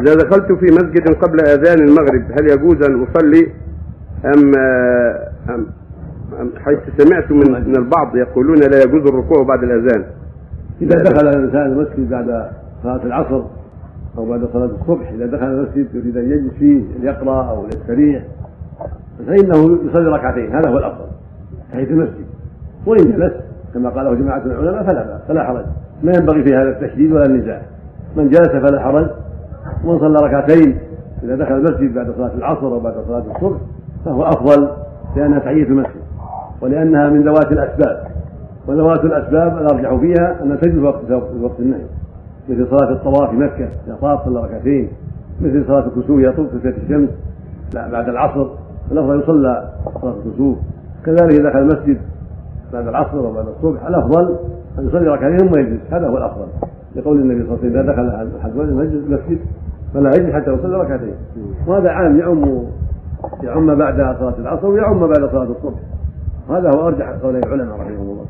إذا دخلت في مسجد قبل أذان المغرب هل يجوز أن أصلي؟ أم أم, أم حيث سمعت من من البعض يقولون لا يجوز الركوع بعد الأذان. إذا دخل الإنسان المسجد بعد صلاة العصر أو بعد صلاة الصبح إذا دخل المسجد يريد أن يجلس فيه ليقرأ أو ليستريح فإنه يصلي ركعتين هذا هو الأفضل حيث المسجد. وإن جلس كما قاله جماعة من العلماء فلا فلا حرج. ما ينبغي في هذا التشديد ولا النزاع. من جلس فلا حرج. ومن صلى ركعتين إذا دخل المسجد بعد صلاة العصر أو بعد صلاة الصبح فهو أفضل لأنها تحية المسجد ولأنها من ذوات الأسباب وذوات الأسباب الأرجح فيها أن تجوز وقت وقت النهي مثل صلاة الطواف في مكة إذا طاف صلى ركعتين مثل صلاة الكسوف يطوف كسوف الشمس لا بعد العصر الأفضل يصلى صلاة الكسوف. كذلك إذا دخل المسجد بعد العصر أو بعد الصبح الأفضل أن يصلي ركعتين ثم يجلس هذا هو الأفضل. لقول النبي صلى الله عليه وسلم إذا دخل احد المسجد فلا يجلس حتى يصلي ركعتين. وهذا عام يعم يعم بعد صلاة العصر ويعم بعد صلاة الصبح. هذا هو أرجح قول العلماء رحمهم الله.